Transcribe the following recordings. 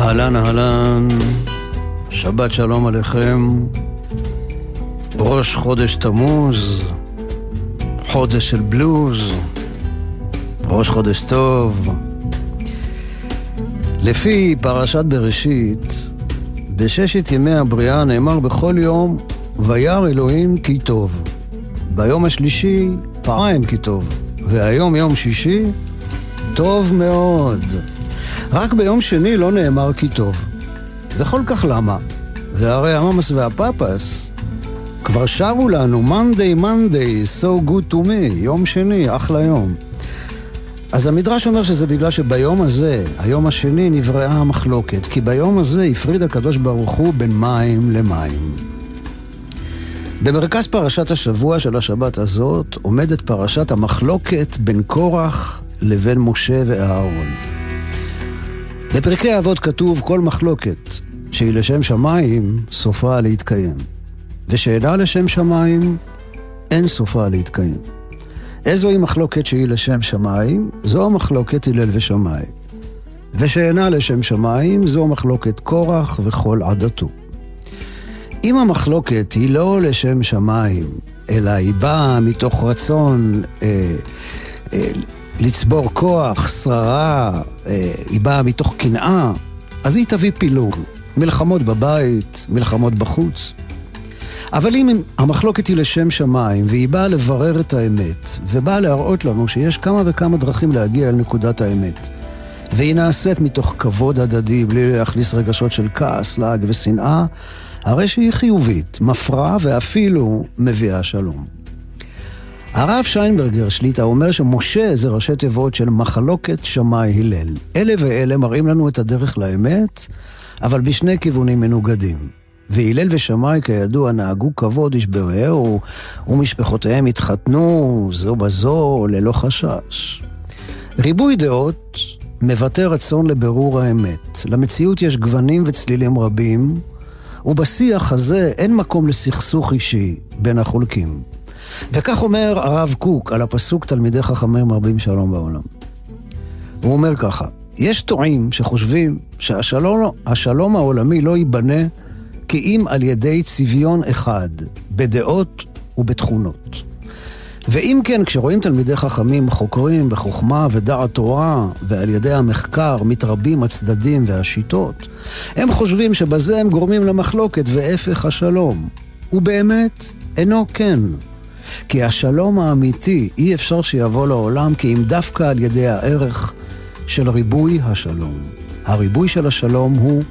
אהלן אהלן, שבת שלום עליכם, ראש חודש תמוז, חודש של בלוז, ראש חודש טוב. לפי פרשת בראשית, בששת ימי הבריאה נאמר בכל יום, וירא אלוהים כי טוב. ביום השלישי, פעמיים כי טוב. והיום יום שישי, טוב מאוד. רק ביום שני לא נאמר כי טוב. וכל כך למה? והרי הממס והפפס כבר שרו לנו Monday, Monday, so good to me, יום שני, אחלה יום. אז המדרש אומר שזה בגלל שביום הזה, היום השני, נבראה המחלוקת, כי ביום הזה הפריד הקדוש ברוך הוא בין מים למים. במרכז פרשת השבוע של השבת הזאת עומדת פרשת המחלוקת בין קורח לבין משה ואהרון. בפרקי אבות כתוב כל מחלוקת שהיא לשם שמיים, סופה להתקיים. ושאינה לשם שמיים, אין סופה להתקיים. איזוהי מחלוקת שהיא לשם שמיים? זו המחלוקת הלל ושמאי. ושאינה לשם שמיים, זו מחלוקת קורח וכל עדתו. אם המחלוקת היא לא לשם שמיים, אלא היא באה מתוך רצון אה, אה, לצבור כוח, שררה, אה, היא באה מתוך קנאה, אז היא תביא פילוג. מלחמות בבית, מלחמות בחוץ. אבל אם המחלוקת היא לשם שמיים, והיא באה לברר את האמת, ובאה להראות לנו שיש כמה וכמה דרכים להגיע אל נקודת האמת, והיא נעשית מתוך כבוד הדדי, בלי להכניס רגשות של כעס, לעג ושנאה, הרי שהיא חיובית, מפרה ואפילו מביאה שלום. הרב שיינברגר שליטה אומר שמשה זה ראשי תיבות של מחלוקת שמאי הלל. אלה ואלה מראים לנו את הדרך לאמת, אבל בשני כיוונים מנוגדים. והלל ושמאי כידוע נהגו כבוד איש ברעהו, ומשפחותיהם התחתנו זו בזו ללא חשש. ריבוי דעות מבטא רצון לבירור האמת. למציאות יש גוונים וצלילים רבים, ובשיח הזה אין מקום לסכסוך אישי בין החולקים. וכך אומר הרב קוק על הפסוק תלמידי חכמים מרבים שלום בעולם. הוא אומר ככה, יש טועים שחושבים שהשלום העולמי לא ייבנה כי אם על ידי צביון אחד, בדעות ובתכונות. ואם כן, כשרואים תלמידי חכמים חוקרים בחוכמה ודעת תורה, ועל ידי המחקר מתרבים הצדדים והשיטות, הם חושבים שבזה הם גורמים למחלוקת והפך השלום. ובאמת, אינו כן. כי השלום האמיתי אי אפשר שיבוא לעולם כי אם דווקא על ידי הערך של ריבוי השלום. הריבוי של השלום הוא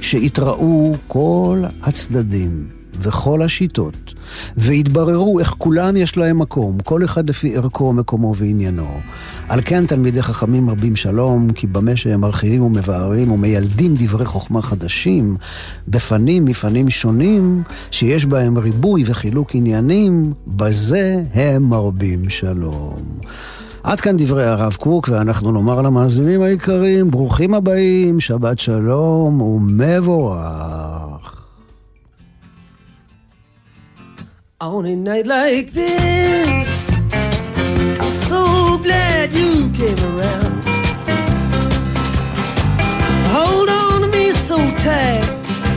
שיתראו כל הצדדים וכל השיטות, והתבררו איך כולם יש להם מקום, כל אחד לפי ערכו, מקומו ועניינו. על כן תלמידי חכמים מרבים שלום, כי במה שהם מרחיבים ומבארים ומיילדים דברי חוכמה חדשים, בפנים מפנים שונים, שיש בהם ריבוי וחילוק עניינים, בזה הם מרבים שלום. עד כאן דברי הרב קוק, ואנחנו נאמר למאזינים היקרים, ברוכים הבאים, שבת שלום ומבורך. On a night like this, I'm so glad you came around. Hold on to me so tight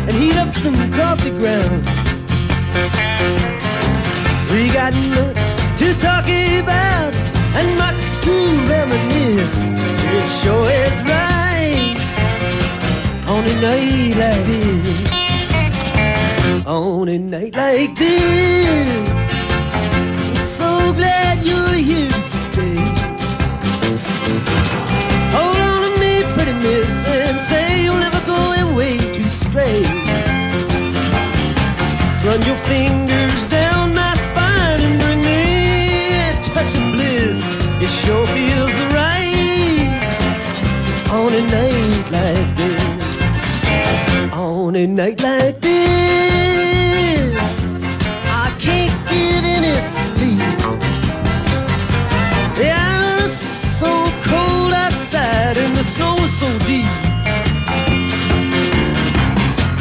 and heat up some coffee ground. We got much to talk about and much to reminisce. It sure is right on a night like this. On a night like this, I'm so glad you're here to stay. Hold on to me, pretty miss, and say you'll never go away to stray. Run your fingers down my spine and bring me a touch of bliss. It sure feels right on a night like this. On a night like this, snow is so deep.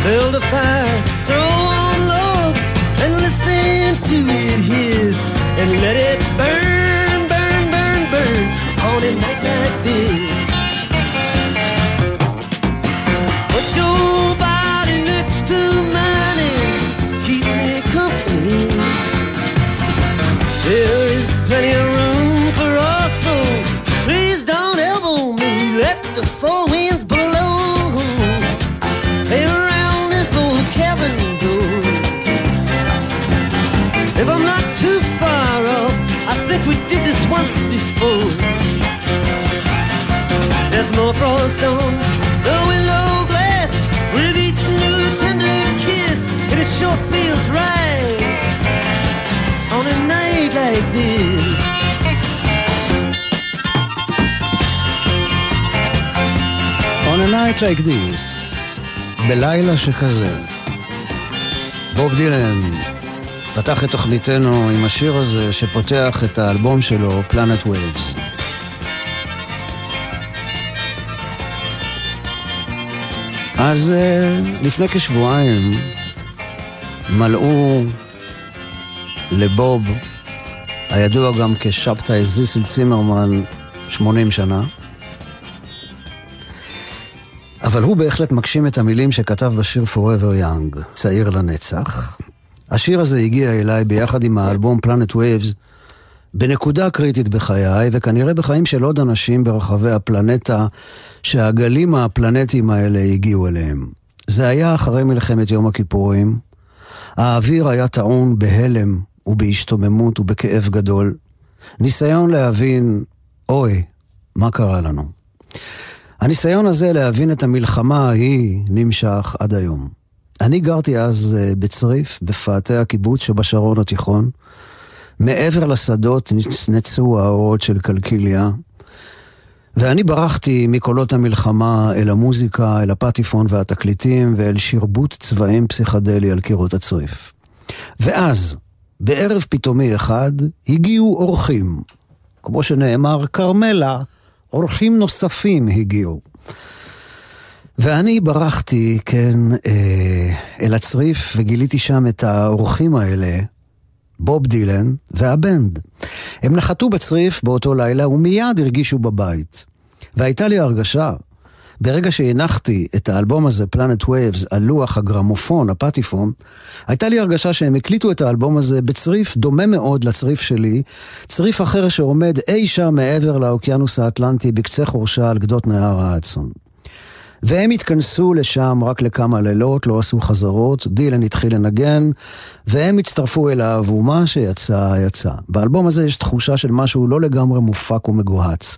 Build a fire, throw on logs, and listen to it hiss, and let it burn, burn, burn, burn on a night like this. Put your body next to mine and keep me company. There is plenty of four winds blow around this old cabin door. If I'm not too far off, I think we did this once before. There's more frost on the willow glass with each new tender kiss, and it sure feels right on a night like this. Night like this, בלילה שכזה. בוב דילן פתח את תוכניתנו עם השיר הזה שפותח את האלבום שלו, Planet Waves. אז אה, לפני כשבועיים מלאו לבוב, הידוע גם כשבתאי זיסל צימרמן, 80 שנה. אבל הוא בהחלט מגשים את המילים שכתב בשיר Forever Young, צעיר לנצח. השיר הזה הגיע אליי ביחד עם האלבום Planet Waves בנקודה קריטית בחיי, וכנראה בחיים של עוד אנשים ברחבי הפלנטה, שהגלים הפלנטיים האלה הגיעו אליהם. זה היה אחרי מלחמת יום הכיפורים. האוויר היה טעון בהלם ובהשתוממות ובכאב גדול. ניסיון להבין, אוי, מה קרה לנו? הניסיון הזה להבין את המלחמה ההיא נמשך עד היום. אני גרתי אז אה, בצריף, בפאתי הקיבוץ שבשרון התיכון. מעבר לשדות נצנצו האורות של קלקיליה, ואני ברחתי מקולות המלחמה אל המוזיקה, אל הפטיפון והתקליטים ואל שרבוט צבעים פסיכדלי על קירות הצריף. ואז, בערב פתאומי אחד, הגיעו אורחים. כמו שנאמר, כרמלה, אורחים נוספים הגיעו. ואני ברחתי, כן, אה, אל הצריף וגיליתי שם את האורחים האלה, בוב דילן וה Band. הם נחתו בצריף באותו לילה ומיד הרגישו בבית. והייתה לי הרגשה, ברגע שהנחתי את האלבום הזה, Planet Waves, על לוח הגרמופון, הפטיפון, הייתה לי הרגשה שהם הקליטו את האלבום הזה בצריף דומה מאוד לצריף שלי, צריף אחר שעומד אי שם מעבר לאוקיינוס האטלנטי בקצה חורשה על גדות נהר האצון. והם התכנסו לשם רק לכמה לילות, לא עשו חזרות, דילן התחיל לנגן, והם הצטרפו אליו, ומה שיצא, יצא. באלבום הזה יש תחושה של משהו לא לגמרי מופק ומגוהץ.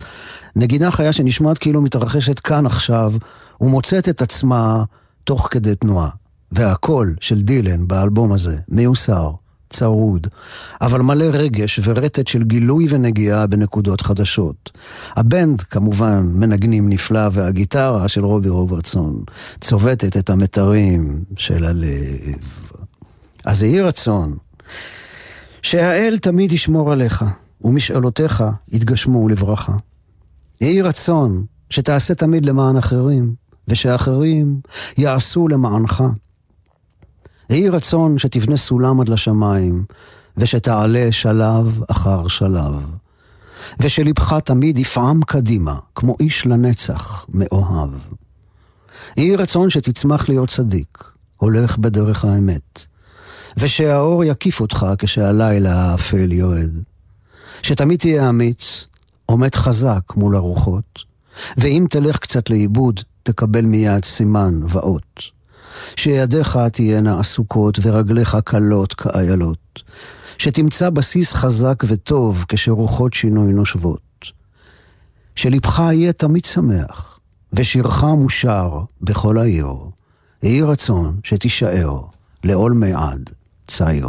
נגינה חיה שנשמעת כאילו מתרחשת כאן עכשיו, ומוצאת את עצמה תוך כדי תנועה. והקול של דילן באלבום הזה מיוסר, צרוד, אבל מלא רגש ורטט של גילוי ונגיעה בנקודות חדשות. הבנד כמובן מנגנים נפלא, והגיטרה של רובי רוברטסון צובטת את המתרים של הלב. אז יהי רצון שהאל תמיד ישמור עליך, ומשאלותיך יתגשמו לברכה. יהי רצון שתעשה תמיד למען אחרים, ושאחרים יעשו למענך. יהי רצון שתבנה סולם עד לשמיים, ושתעלה שלב אחר שלב. ושלבך תמיד יפעם קדימה, כמו איש לנצח, מאוהב. יהי רצון שתצמח להיות צדיק, הולך בדרך האמת, ושהאור יקיף אותך כשהלילה האפל יורד. שתמיד תהיה אמיץ, עומד חזק מול הרוחות, ואם תלך קצת לאיבוד, תקבל מיד סימן ואות. שידיך תהיינה עסוקות ורגליך קלות כאיילות. שתמצא בסיס חזק וטוב כשרוחות שינוי נושבות. שלבך יהיה תמיד שמח, ושירך מושר בכל העיר. יהי רצון שתישאר לעולמי עד צעיר.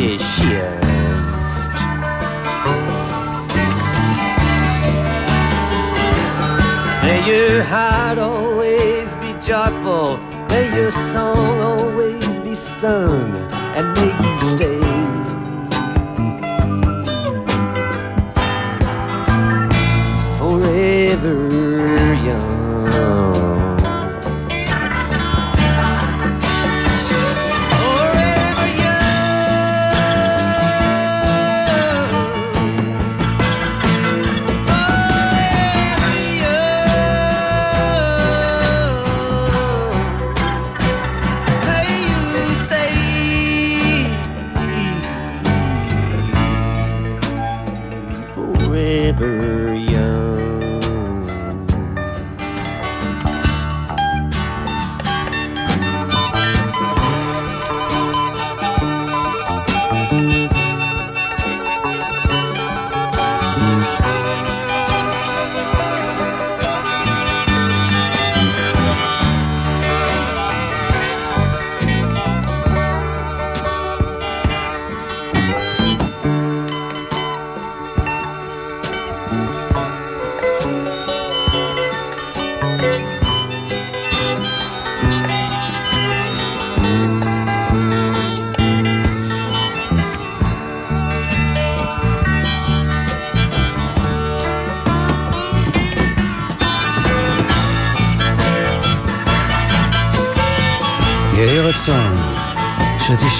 May your heart always be joyful. May your song always be sung. And may you stay. Forever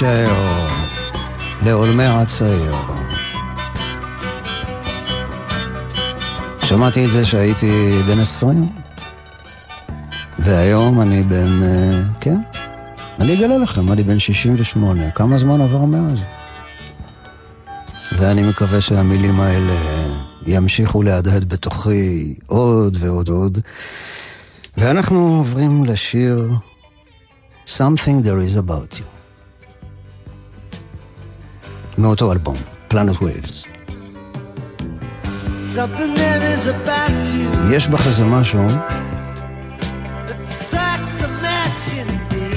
שתישאר לעולמי הצעיר. שמעתי את זה שהייתי בן עשרים, והיום אני בן... אה, כן, אני אגלה לכם, אני בן 68. כמה זמן עבר מאז? ואני מקווה שהמילים האלה ימשיכו להדהד בתוכי עוד ועוד עוד. ואנחנו עוברים לשיר Something There Is About You. מאותו אלבום, Planet Waves. יש בך איזה משהו.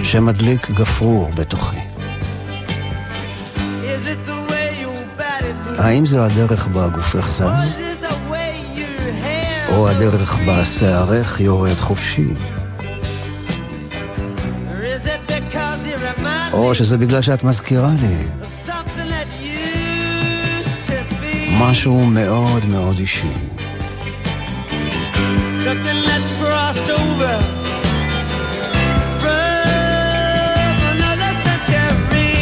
שמדליק גפרור בתוכי. האם זו הדרך בה גופך זז, או הדרך בה שערך יורד חופשי, או שזה בגלל שאת מזכירה לי משהו מאוד מאוד אישי. Something that's crossed over from another century.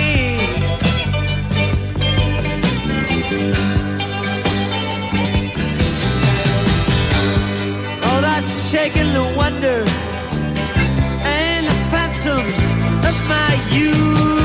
Oh, that's shaking the wonder and the phantoms of my youth.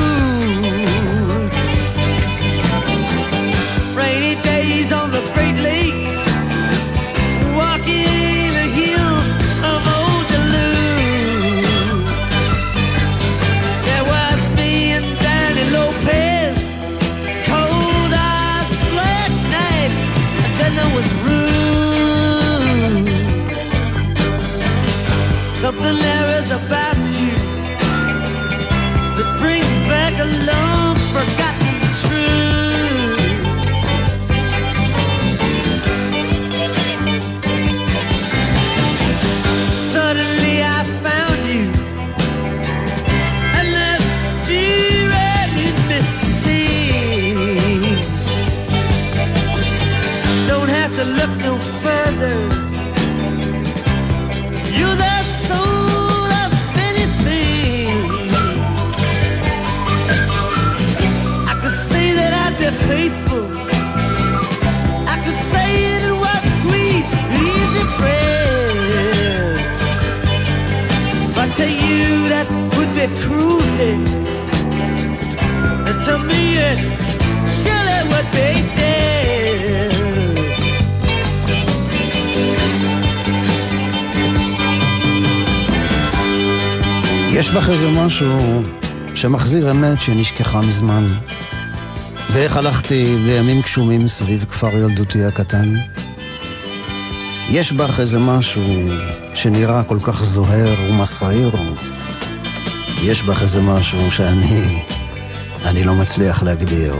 בך איזה משהו שמחזיר אמת שנשכחה מזמן. ואיך הלכתי בימים גשומים סביב כפר ילדותי הקטן? יש בך איזה משהו שנראה כל כך זוהר ומסעיר. יש בך איזה משהו שאני... אני לא מצליח להגדיר.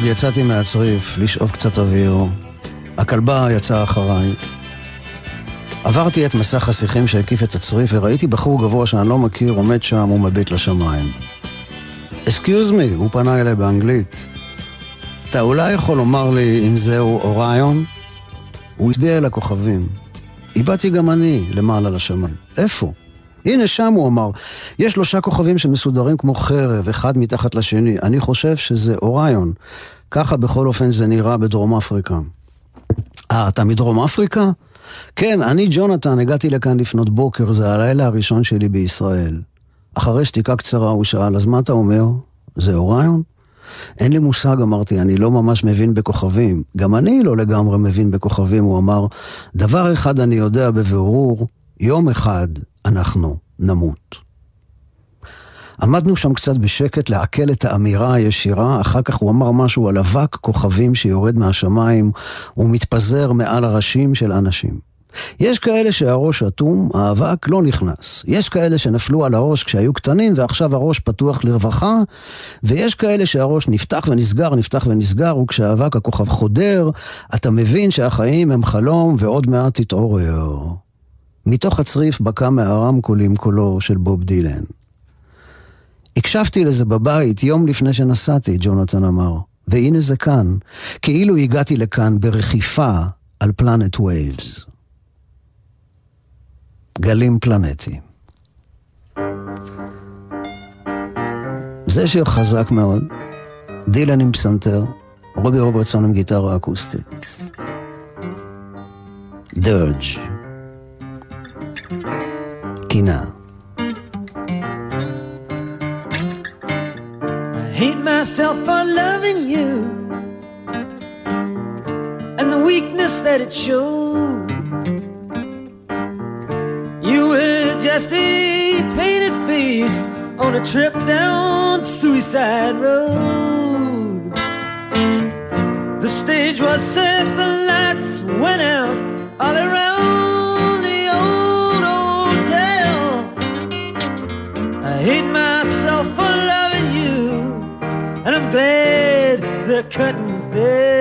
אחד יצאתי מהצריף לשאוב קצת אוויר. הכלבה יצאה אחריי. עברתי את מסך השיחים שהקיף את הצריף וראיתי בחור גבוה שאני לא מכיר עומד שם ומביט לשמיים. אסקיוז מי, הוא פנה אליי באנגלית. אתה אולי יכול לומר לי אם זהו אוריון? הוא הצביע אל הכוכבים. איבדתי גם אני למעלה לשמיים. איפה? הנה שם הוא אמר, יש שלושה כוכבים שמסודרים כמו חרב, אחד מתחת לשני. אני חושב שזה אוריון. ככה בכל אופן זה נראה בדרום אפריקה. אה, אתה מדרום אפריקה? כן, אני ג'ונתן, הגעתי לכאן לפנות בוקר, זה הלילה הראשון שלי בישראל. אחרי שתיקה קצרה הוא שאל, אז מה אתה אומר? זה אוריון? אין לי מושג, אמרתי, אני לא ממש מבין בכוכבים. גם אני לא לגמרי מבין בכוכבים, הוא אמר, דבר אחד אני יודע בבירור, יום אחד אנחנו נמות. עמדנו שם קצת בשקט לעכל את האמירה הישירה, אחר כך הוא אמר משהו על אבק כוכבים שיורד מהשמיים ומתפזר מעל הראשים של אנשים. יש כאלה שהראש אטום, האבק לא נכנס. יש כאלה שנפלו על הראש כשהיו קטנים ועכשיו הראש פתוח לרווחה, ויש כאלה שהראש נפתח ונסגר, נפתח ונסגר, וכשהאבק הכוכב חודר, אתה מבין שהחיים הם חלום ועוד מעט תתעורר. מתוך הצריף בקע מהרמקולים קולו של בוב דילן. הקשבתי לזה בבית יום לפני שנסעתי, ג'ונתן אמר. והנה זה כאן, כאילו הגעתי לכאן ברכיבה על Planet Waves. גלים פלנטיים. זה שיר חזק מאוד, דילן עם פסנתר, רובי רוברטסון עם גיטרה אקוסטית. דרג' קינה. Hate myself for loving you and the weakness that it showed. You were just a painted face on a trip down Suicide Road. The stage was set, the lights went out all around the curtain fell.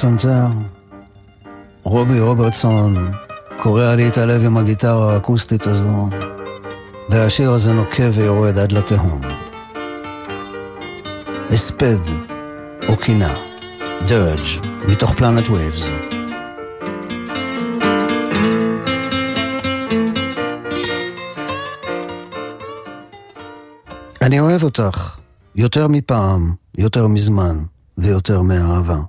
הפסנתר, רובי רוברטסון קורע לי את הלב עם הגיטרה האקוסטית הזו, והשיר הזה נוקב ויורד עד לתהום. הספד או קינה, Dirge מתוך Planet Waves. אני אוהב אותך יותר מפעם, יותר מזמן ויותר מאהבה.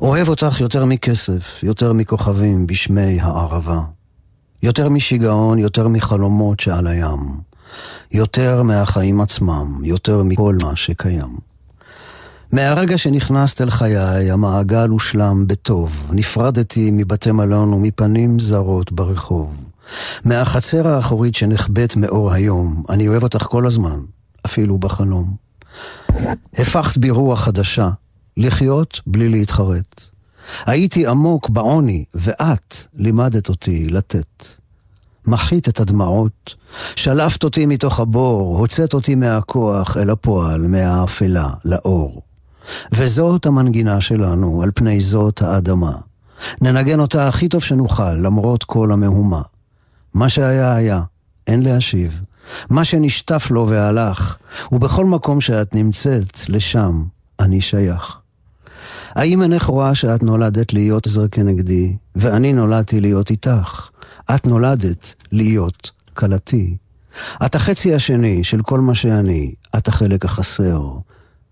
אוהב אותך יותר מכסף, יותר מכוכבים בשמי הערבה. יותר משיגעון, יותר מחלומות שעל הים. יותר מהחיים עצמם, יותר מכל מה שקיים. מהרגע שנכנסת אל חיי, המעגל הושלם בטוב. נפרדתי מבתי מלון ומפנים זרות ברחוב. מהחצר האחורית שנחבאת מאור היום, אני אוהב אותך כל הזמן, אפילו בחלום. הפכת בי רוח חדשה, לחיות בלי להתחרט. הייתי עמוק בעוני, ואת לימדת אותי לתת. מחית את הדמעות, שלפת אותי מתוך הבור, הוצאת אותי מהכוח אל הפועל, מהאפלה, לאור. וזאת המנגינה שלנו, על פני זאת האדמה. ננגן אותה הכי טוב שנוכל, למרות כל המהומה. מה שהיה היה, אין להשיב. מה שנשטף לו והלך, ובכל מקום שאת נמצאת, לשם אני שייך. האם אינך רואה שאת נולדת להיות עזר כנגדי, ואני נולדתי להיות איתך? את נולדת להיות כלתי. את החצי השני של כל מה שאני, את החלק החסר,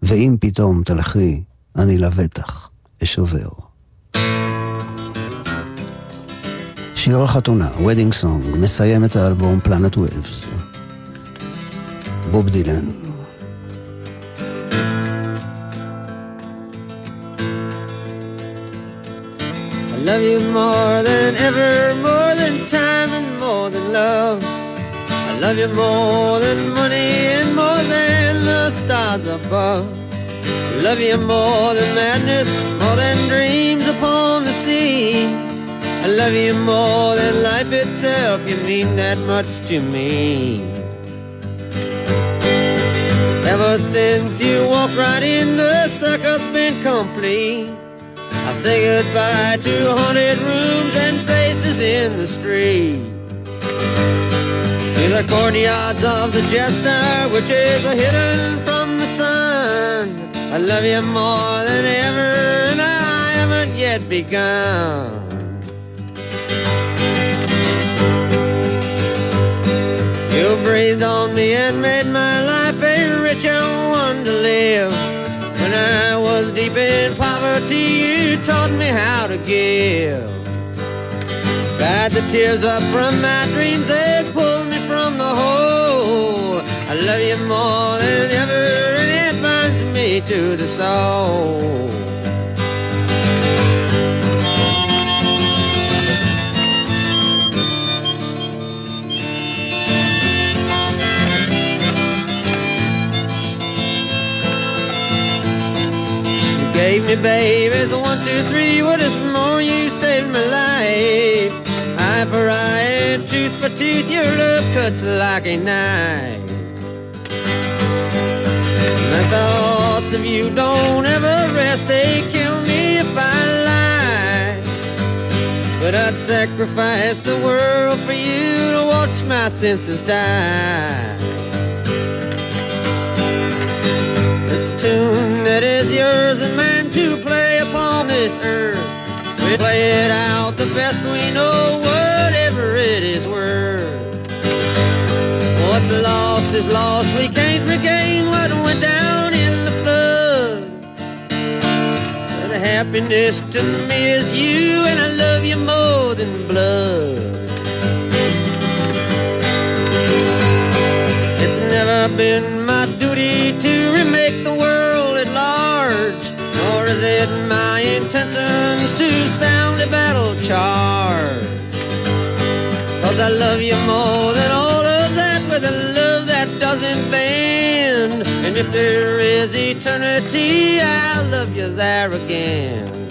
ואם פתאום תלכי, אני לבטח אשובר. שיר החתונה, Wedding Song, מסיים את האלבום Planet Waves. בוב דילן. Love you more than ever, more than time and more than love. I love you more than money and more than the stars above. I love you more than madness, more than dreams upon the sea. I love you more than life itself, you mean that much to me. Ever since you walked right in, the circle's been complete. I say goodbye to haunted rooms and faces in the street. To the courtyards of the jester, which is hidden from the sun. I love you more than ever, and I haven't yet begun. You breathed on me and made my life a richer one to live. When I deep in poverty, you taught me how to give. Dried the tears up from my dreams and pulled me from the hole. I love you more than ever, and it burns me to the soul. You gave me babies, one, two, three. What is more, you saved my life. Eye for eye tooth for tooth, your love cuts like a knife. My thoughts of you don't ever rest, they kill me if I lie. But I'd sacrifice the world for you to watch my senses die. Tune that is yours and mine to play upon this earth. We play it out the best we know, whatever it is worth. What's lost is lost, we can't regain what went down in the flood. But happiness to me is you, and I love you more than blood. It's never been is it my intentions to sound a battle charge. Cause I love you more than all of that with a love that doesn't bend. And if there is eternity, I'll love you there again.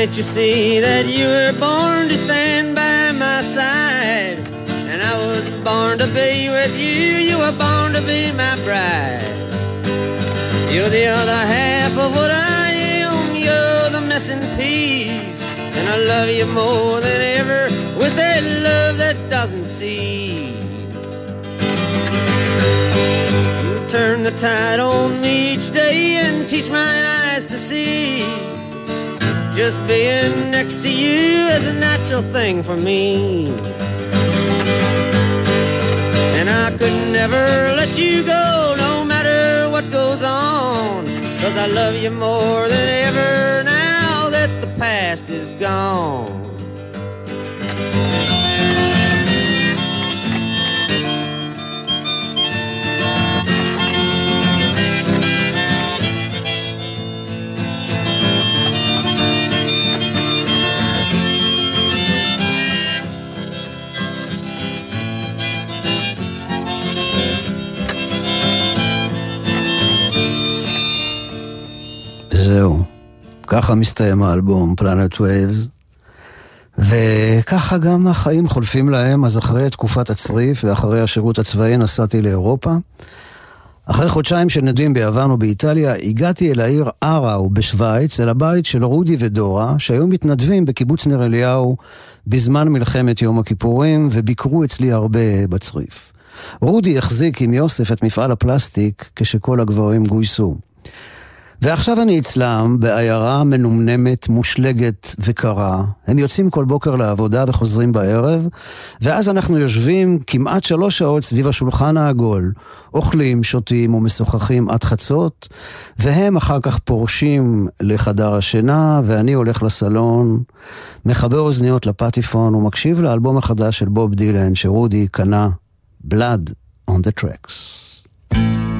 Can't you see that you were born to stand by my side? And I was born to be with you, you were born to be my bride. You're the other half of what I am, you're the missing piece. And I love you more than ever with that love that doesn't cease. You turn the tide on me each day and teach my eyes to see. Just being next to you is a natural thing for me. And I could never let you go, no matter what goes on. Cause I love you more than ever now that the past is gone. ככה מסתיים האלבום, Planet Waves. וככה גם החיים חולפים להם, אז אחרי תקופת הצריף ואחרי השירות הצבאי נסעתי לאירופה. אחרי חודשיים של נדודים ביוון ובאיטליה, הגעתי אל העיר עראו בשוויץ, אל הבית של רודי ודורה, שהיו מתנדבים בקיבוץ ניר אליהו בזמן מלחמת יום הכיפורים, וביקרו אצלי הרבה בצריף. רודי החזיק עם יוסף את מפעל הפלסטיק כשכל הגברים גויסו. ועכשיו אני אצלם בעיירה מנומנמת, מושלגת וקרה. הם יוצאים כל בוקר לעבודה וחוזרים בערב, ואז אנחנו יושבים כמעט שלוש שעות סביב השולחן העגול, אוכלים, שותים ומשוחחים עד חצות, והם אחר כך פורשים לחדר השינה, ואני הולך לסלון, מחבר אוזניות לפטיפון ומקשיב לאלבום החדש של בוב דילן, שרודי קנה, Blood on the Tracks. Early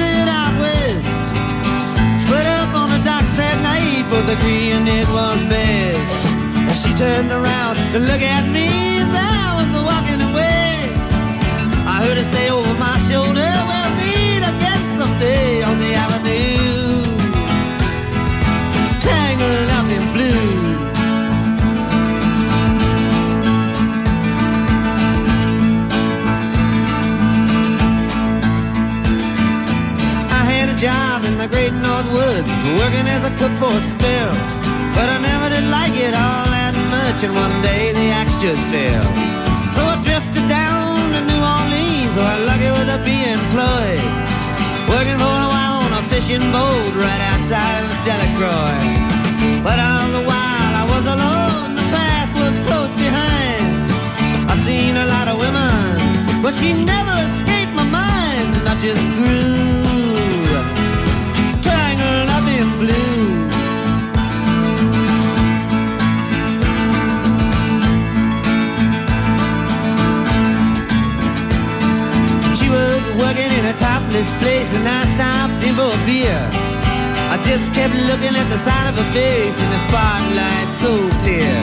both agreeing it was best. Well, she turned around to look at me as I was walking away. I heard her say over my shoulder, the great North Woods, working as a cook for a spell. But I never did like it all that much, and one day the axe just fell. So I drifted down to New Orleans, where i lucky with a be employed. Working for a while on a fishing boat right outside of Delacroix. But all the while I was alone, the past was close behind. I seen a lot of women, but she never escaped my mind, I just grew blue. She was working in a topless place and I stopped in for a beer. I just kept looking at the side of her face in the spotlight so clear.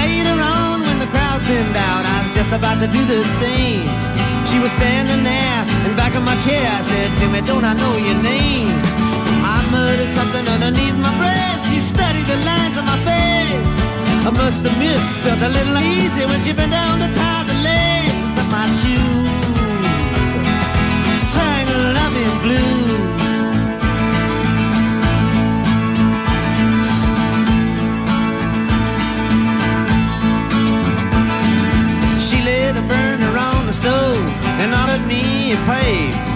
Later on when the crowd thinned out, I was just about to do the same. She was standing there in back of my chair. I said to me, don't I know your name? Muttered something underneath my breath. She studied the lines on my face. I must admit, felt a little easy when she bent down to tie the laces of my shoes tangled up in blue. She lit a burner on the stove and offered me a pipe.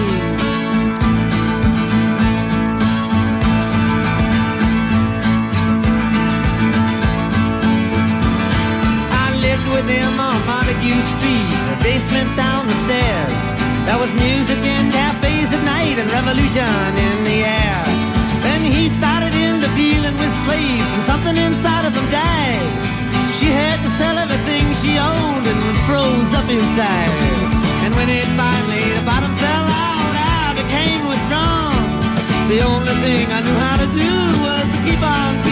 Lived with him on Montague Street, the basement down the stairs. There was music in cafes at night and revolution in the air. Then he started into dealing with slaves and something inside of him died. She had to sell everything she owned and froze up inside. And when it finally, the bottom fell out, I became withdrawn. The only thing I knew how to do was to keep on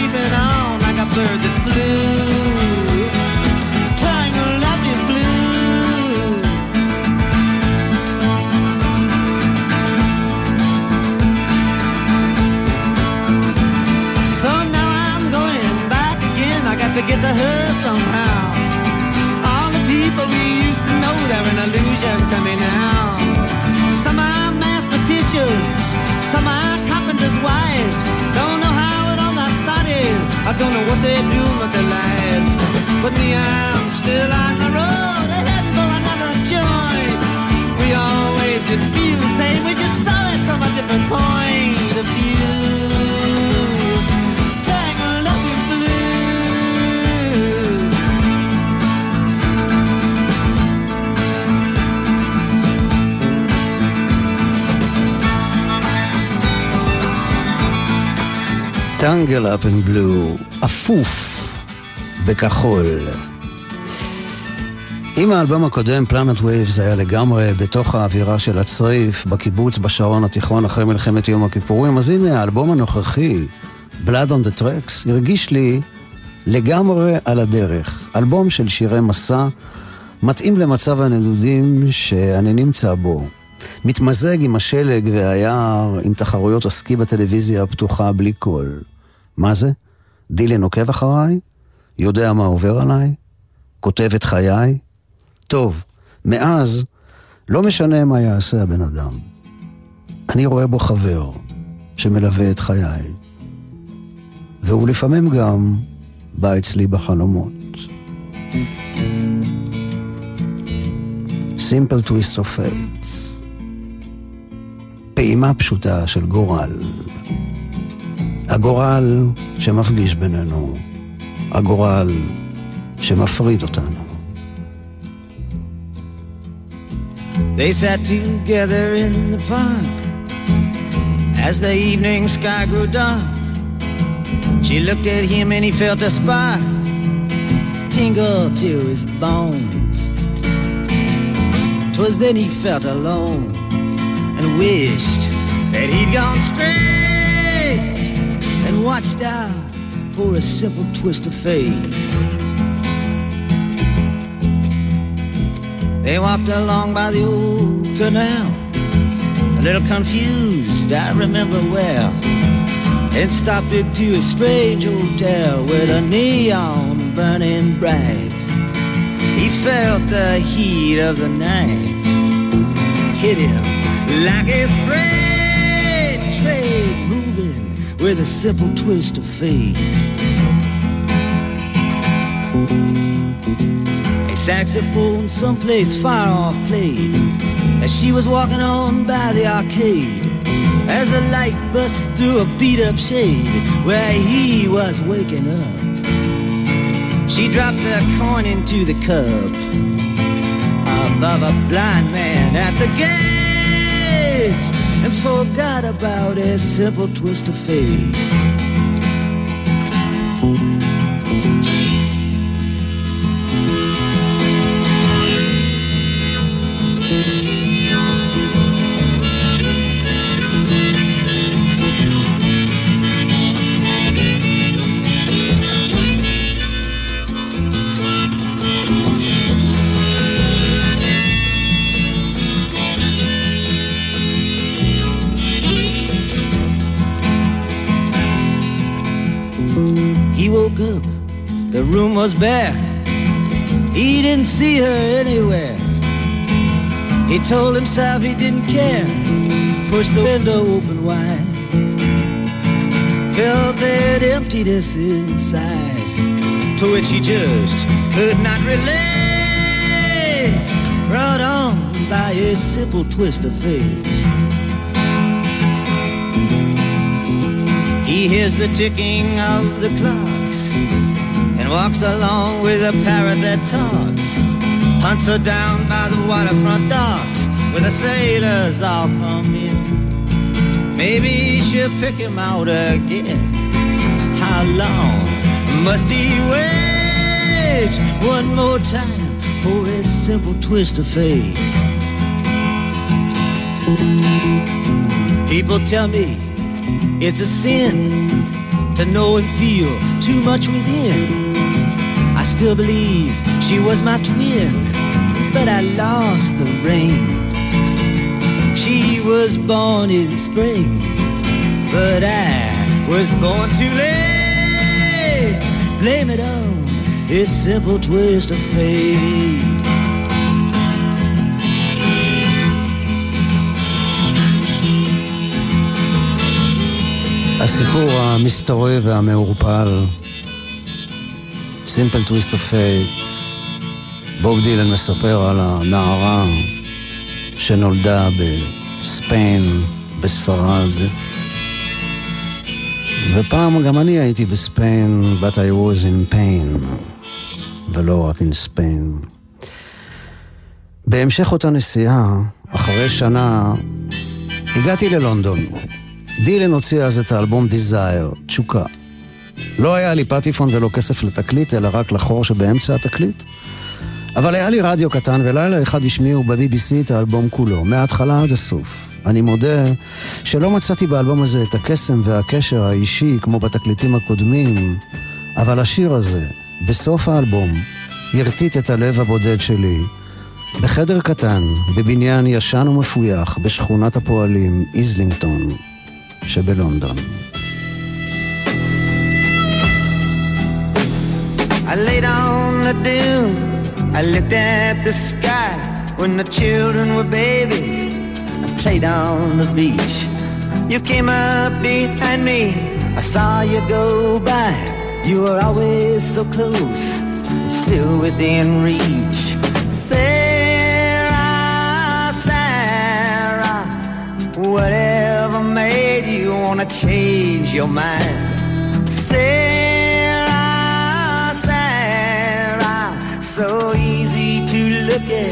Tangled Up in Blue, אפוף בכחול. אם האלבום הקודם, Planet Waves, היה לגמרי בתוך האווירה של הצריף, בקיבוץ בשרון התיכון אחרי מלחמת יום הכיפורים, אז הנה האלבום הנוכחי, Blood on the Tracks, הרגיש לי לגמרי על הדרך. אלבום של שירי מסע, מתאים למצב הנדודים שאני נמצא בו. מתמזג עם השלג והיער, עם תחרויות הסקי בטלוויזיה הפתוחה בלי קול. מה זה? דילן עוקב אחריי? יודע מה עובר עליי? כותב את חיי? טוב, מאז לא משנה מה יעשה הבן אדם. אני רואה בו חבר שמלווה את חיי. והוא לפעמים גם בא אצלי בחלומות. Simple twist of fate. פעימה פשוטה של גורל. הגורל שמפגיש בינינו, הגורל שמפריד אותנו. They sat together in the park as the evening sky grew dark. She looked at him and he felt a spark tingle to his bones. Twas then he felt alone and wished that he'd gone straight watched out for a simple twist of fate. They walked along by the old canal, a little confused, I remember well, and stopped into a strange hotel with a neon burning bright. He felt the heat of the night hit him like a moving with a simple twist of fate. A saxophone someplace far off played as she was walking on by the arcade. As the light bust through a beat up shade where he was waking up. She dropped a coin into the cup above a blind man at the gates and forgot about a simple twist of fate. Told himself he didn't care. Pushed the window open wide. Felt that emptiness inside, to which he just could not relate. Brought on by a simple twist of fate. He hears the ticking of the clocks and walks along with a parrot that talks. Hunts her down by the waterfront docks where the sailors all come in. Maybe she'll pick him out again. How long must he wait one more time for a simple twist of fate? People tell me It's a sin to know and feel too much within. I still believe she was my twin, but I lost the rain. Was born in spring, but I was born too late. Blame it on this simple twist of fate. הסיפור המסתורי והמעורפל, Simple Twist of Fate, בוב דילן מספר על הנערה שנולדה ב Spain, בספרד. ופעם גם אני הייתי ב Spain, but I was in pain, ולא רק in Spain. בהמשך אותה נסיעה, אחרי שנה, הגעתי ללונדון. דילן הוציא אז את האלבום Desire, תשוקה. לא היה לי פטיפון ולא כסף לתקליט, אלא רק לחור שבאמצע התקליט. אבל היה לי רדיו קטן, ולילה אחד השמיעו ב-BBC את האלבום כולו, מההתחלה עד הסוף. אני מודה שלא מצאתי באלבום הזה את הקסם והקשר האישי כמו בתקליטים הקודמים, אבל השיר הזה, בסוף האלבום, הרטיט את הלב הבודד שלי. בחדר קטן, בבניין ישן ומפויח, בשכונת הפועלים, איזלינגטון. שבלונדון. I laid on the dune, I looked at the sky when the children were babies. I played on the beach. You came up behind me, I saw you go by. You were always so close, still within reach. Sarah, Sarah, whatever made you wanna change your mind. Sarah,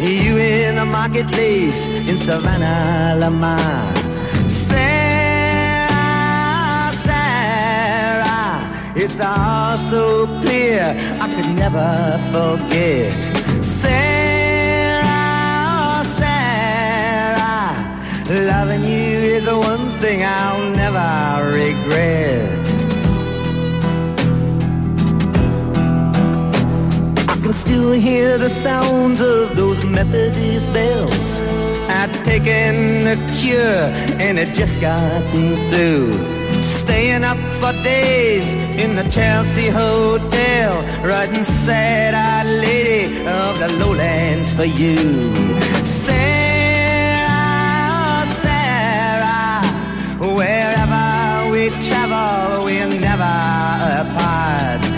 You in the marketplace in Savannah, Lamar. Sarah, Sarah, it's all so clear I could never forget. Sarah, Sarah, loving you is the one thing I'll never regret. Can still hear the sounds of those Methodist bells. I'd taken the cure and it just got me through. Staying up for days in the Chelsea Hotel, writing sad-eyed lady of the lowlands for you. Sarah, Sarah, wherever we travel, we're never apart.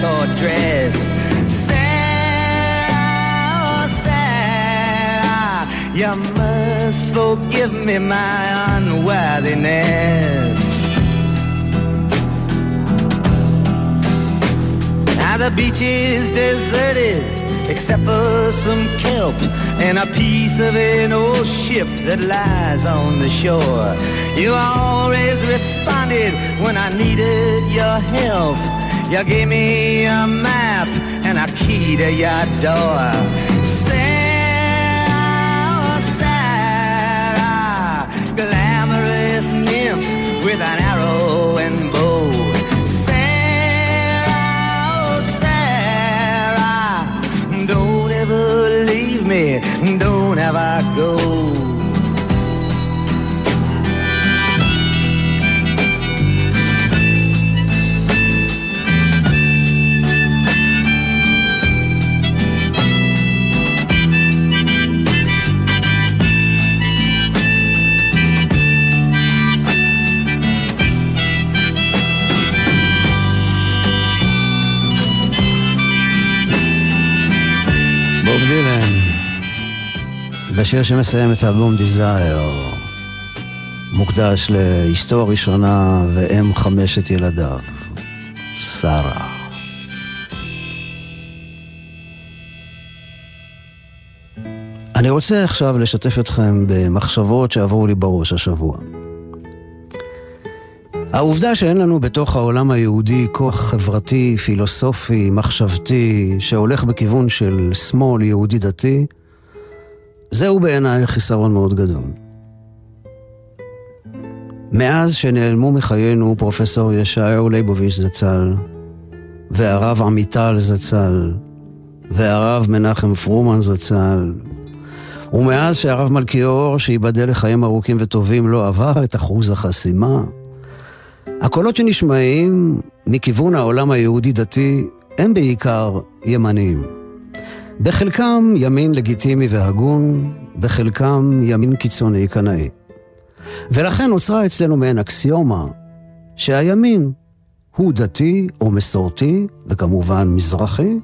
Calico dress. Sarah, oh Sarah, you must forgive me my unworthiness. I'd the beach is deserted except for some kelp and a piece of an old ship that lies on the shore. You always responded when I needed your help. You gave me a map and a key to your door. Sarah, Sarah, glamorous nymph with an arrow and bow. Sarah, oh Sarah, don't ever leave me, don't ever go. בשיר שמסיים את האלבום דיזייר, מוקדש לאשתו הראשונה ואם חמשת ילדיו, שרה. אני רוצה עכשיו לשתף אתכם במחשבות שעברו לי בראש השבוע. העובדה שאין לנו בתוך העולם היהודי כוח חברתי, פילוסופי, מחשבתי, שהולך בכיוון של שמאל יהודי דתי, זהו בעיניי חיסרון מאוד גדול. מאז שנעלמו מחיינו פרופסור ישעיהו ליבוביץ' זצ"ל, והרב עמיטל זצ"ל, והרב מנחם פרומן זצ"ל, ומאז שהרב מלכיאור, שייבדל לחיים ארוכים וטובים, לא עבר את אחוז החסימה, הקולות שנשמעים מכיוון העולם היהודי-דתי הם בעיקר ימניים. בחלקם ימין לגיטימי והגון, בחלקם ימין קיצוני קנאי. ולכן נוצרה אצלנו מעין אקסיומה שהימין הוא דתי או מסורתי, וכמובן מזרחי,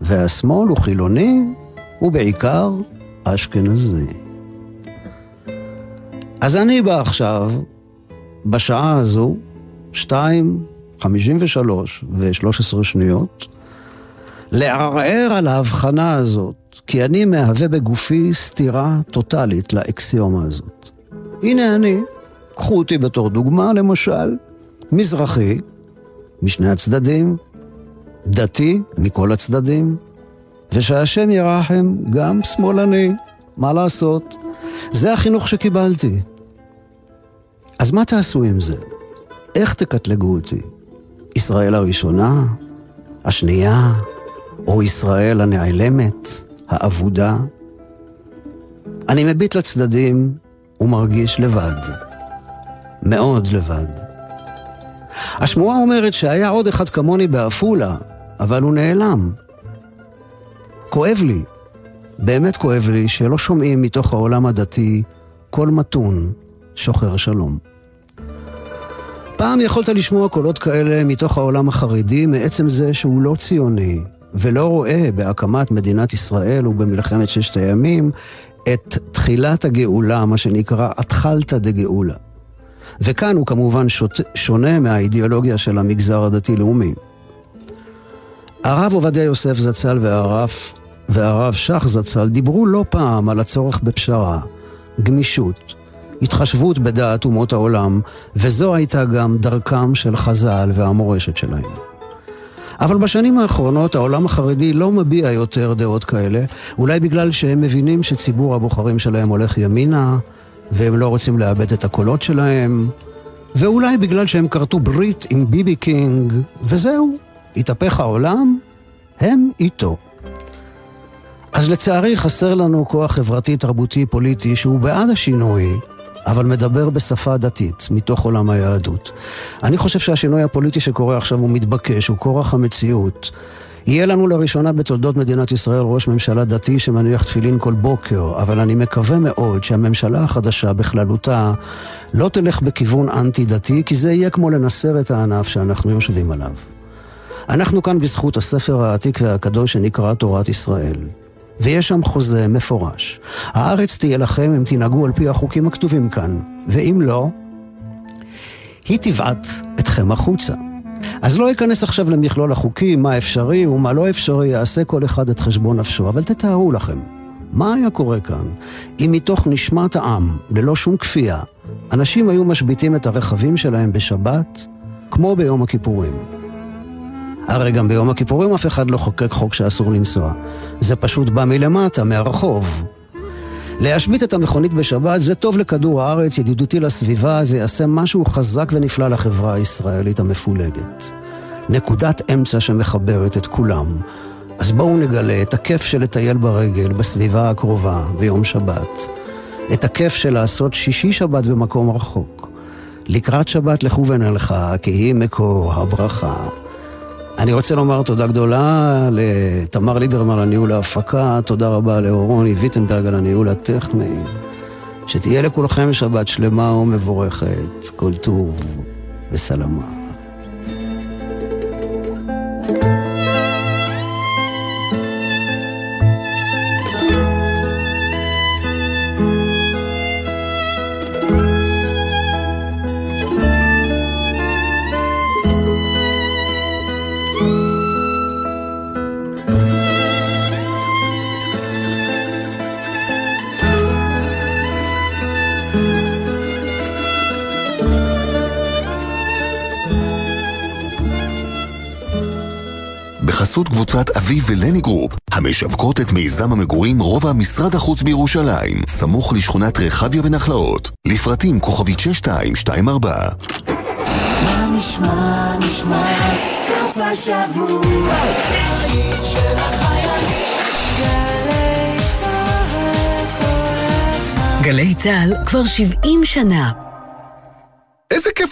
והשמאל הוא חילוני, ובעיקר אשכנזי. אז אני בא עכשיו, בשעה הזו, 2, 53 ו-13 שניות, לערער על ההבחנה הזאת, כי אני מהווה בגופי סתירה טוטאלית לאקסיומה הזאת. הנה אני, קחו אותי בתור דוגמה, למשל, מזרחי, משני הצדדים, דתי, מכל הצדדים, ושהשם ירחם, גם שמאלני, מה לעשות? זה החינוך שקיבלתי. אז מה תעשו עם זה? איך תקטלגו אותי? ישראל הראשונה? השנייה? או ישראל הנעלמת? האבודה? אני מביט לצדדים ומרגיש לבד. מאוד לבד. השמועה אומרת שהיה עוד אחד כמוני בעפולה, אבל הוא נעלם. כואב לי, באמת כואב לי, שלא שומעים מתוך העולם הדתי קול מתון שוחר שלום. פעם יכולת לשמוע קולות כאלה מתוך העולם החרדי מעצם זה שהוא לא ציוני, ולא רואה בהקמת מדינת ישראל ובמלחמת ששת הימים את תחילת הגאולה, מה שנקרא התחלתא דגאולה. וכאן הוא כמובן שוט... שונה מהאידיאולוגיה של המגזר הדתי-לאומי. הרב עובדיה יוסף זצ"ל והרב, והרב שך זצ"ל דיברו לא פעם על הצורך בפשרה, גמישות, התחשבות בדעת אומות העולם, וזו הייתה גם דרכם של חז"ל והמורשת שלהם. אבל בשנים האחרונות העולם החרדי לא מביע יותר דעות כאלה, אולי בגלל שהם מבינים שציבור הבוחרים שלהם הולך ימינה, והם לא רוצים לאבד את הקולות שלהם, ואולי בגלל שהם כרתו ברית עם ביבי קינג, וזהו, התהפך העולם, הם איתו. אז לצערי חסר לנו כוח חברתי, תרבותי, פוליטי, שהוא בעד השינוי, אבל מדבר בשפה דתית, מתוך עולם היהדות. אני חושב שהשינוי הפוליטי שקורה עכשיו הוא מתבקש, הוא כורח המציאות. יהיה לנו לראשונה בתולדות מדינת ישראל ראש ממשלה דתי שמניח תפילין כל בוקר, אבל אני מקווה מאוד שהממשלה החדשה בכללותה לא תלך בכיוון אנטי-דתי, כי זה יהיה כמו לנסר את הענף שאנחנו יושבים עליו. אנחנו כאן בזכות הספר העתיק והקדוש שנקרא תורת ישראל. ויש שם חוזה מפורש. הארץ תהיה לכם אם תנהגו על פי החוקים הכתובים כאן, ואם לא, היא תבעט אתכם החוצה. אז לא אכנס עכשיו למכלול החוקים, מה אפשרי ומה לא אפשרי, יעשה כל אחד את חשבון נפשו, אבל תתארו לכם, מה היה קורה כאן אם מתוך נשמת העם, ללא שום כפייה, אנשים היו משביתים את הרכבים שלהם בשבת, כמו ביום הכיפורים. הרי גם ביום הכיפורים אף אחד לא חוקק חוק שאסור לנסוע. זה פשוט בא מלמטה, מהרחוב. להשבית את המכונית בשבת זה טוב לכדור הארץ, ידידותי לסביבה, זה יעשה משהו חזק ונפלא לחברה הישראלית המפולגת. נקודת אמצע שמחברת את כולם. אז בואו נגלה את הכיף של לטייל ברגל בסביבה הקרובה ביום שבת. את הכיף של לעשות שישי שבת במקום רחוק. לקראת שבת לכו ונלכה, כי היא מקור הברכה. אני רוצה לומר תודה גדולה לתמר ליברמן על ניהול ההפקה, תודה רבה לאורוני ויטנברג על הניהול הטכני. שתהיה לכולכם שבת שלמה ומבורכת, כל טוב וסלמה. אביב ולני גרופ, המשווקות את מיזם המגורים רובע משרד החוץ בירושלים, סמוך לשכונת רחביה ונחלאות. לפרטים כוכבית 6224. מה נשמע, נשמע, סוף השבוע, של גלי צה"ל כבר 70 שנה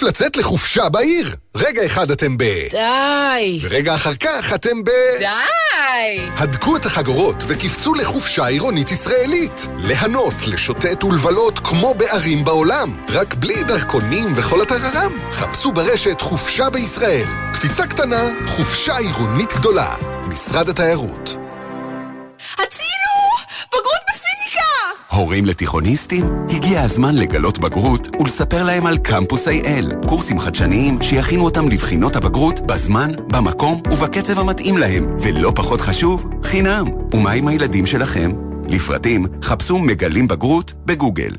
לצאת לחופשה בעיר! רגע אחד אתם ב... די! ורגע אחר כך אתם ב... די! הדקו את החגורות וקפצו לחופשה עירונית ישראלית. ליהנות, לשוטט ולבלות כמו בערים בעולם. רק בלי דרכונים וכל הטררם. חפשו ברשת חופשה בישראל. קפיצה קטנה, חופשה עירונית גדולה. משרד התיירות. הורים לתיכוניסטים? הגיע הזמן לגלות בגרות ולספר להם על קמפוס IL, קורסים חדשניים שיכינו אותם לבחינות הבגרות בזמן, במקום ובקצב המתאים להם, ולא פחות חשוב, חינם. ומה עם הילדים שלכם? לפרטים, חפשו מגלים בגרות בגוגל.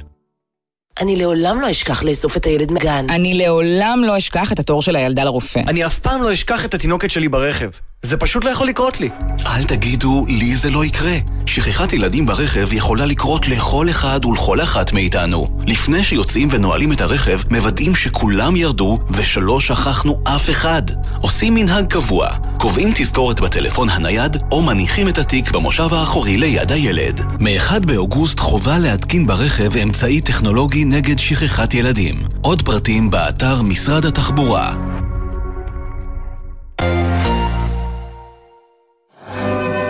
אני לעולם לא אשכח לאסוף את הילד מגן. אני לעולם לא אשכח את התור של הילדה לרופא. אני אף פעם לא אשכח את התינוקת שלי ברכב. זה פשוט לא יכול לקרות לי. אל תגידו, לי זה לא יקרה. שכחת ילדים ברכב יכולה לקרות לכל אחד ולכל אחת מאיתנו. לפני שיוצאים ונועלים את הרכב, מוודאים שכולם ירדו ושלא שכחנו אף אחד. עושים מנהג קבוע, קובעים תזכורת בטלפון הנייד או מניחים את התיק במושב האחורי ליד הילד. מ-1 באוגוסט חובה להתקין ברכב אמצעי טכנולוגי נגד שכחת ילדים. עוד פרטים באתר משרד התחבורה.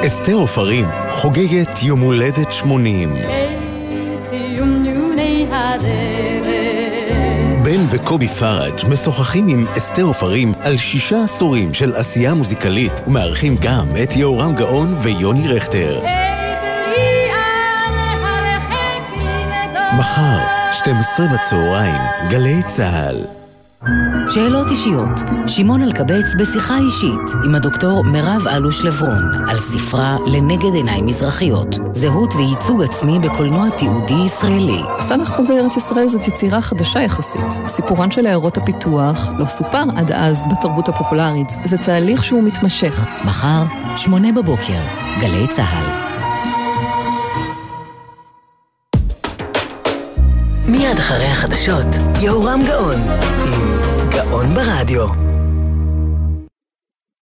אסתר עופרים חוגגת יום הולדת 80. בן וקובי פראג' משוחחים עם אסתר עופרים על שישה עשורים של עשייה מוזיקלית ומארחים גם את יהורם גאון ויוני רכטר. מחר, 12 בצהריים, גלי צה"ל. שאלות אישיות, שמעון אלקבץ בשיחה אישית עם הדוקטור מירב אלוש לברון על ספרה לנגד עיניים מזרחיות, זהות וייצוג עצמי בקולנוע תיעודי ישראלי. סמך חוזה ארץ ישראל זאת יצירה חדשה יחסית. סיפורן של עיירות הפיתוח לא סופר עד אז בתרבות הפופולרית. זה תהליך שהוא מתמשך. מחר, שמונה בבוקר, גלי צה"ל. מיד אחרי החדשות, יהורם גאון עם גאון ברדיו.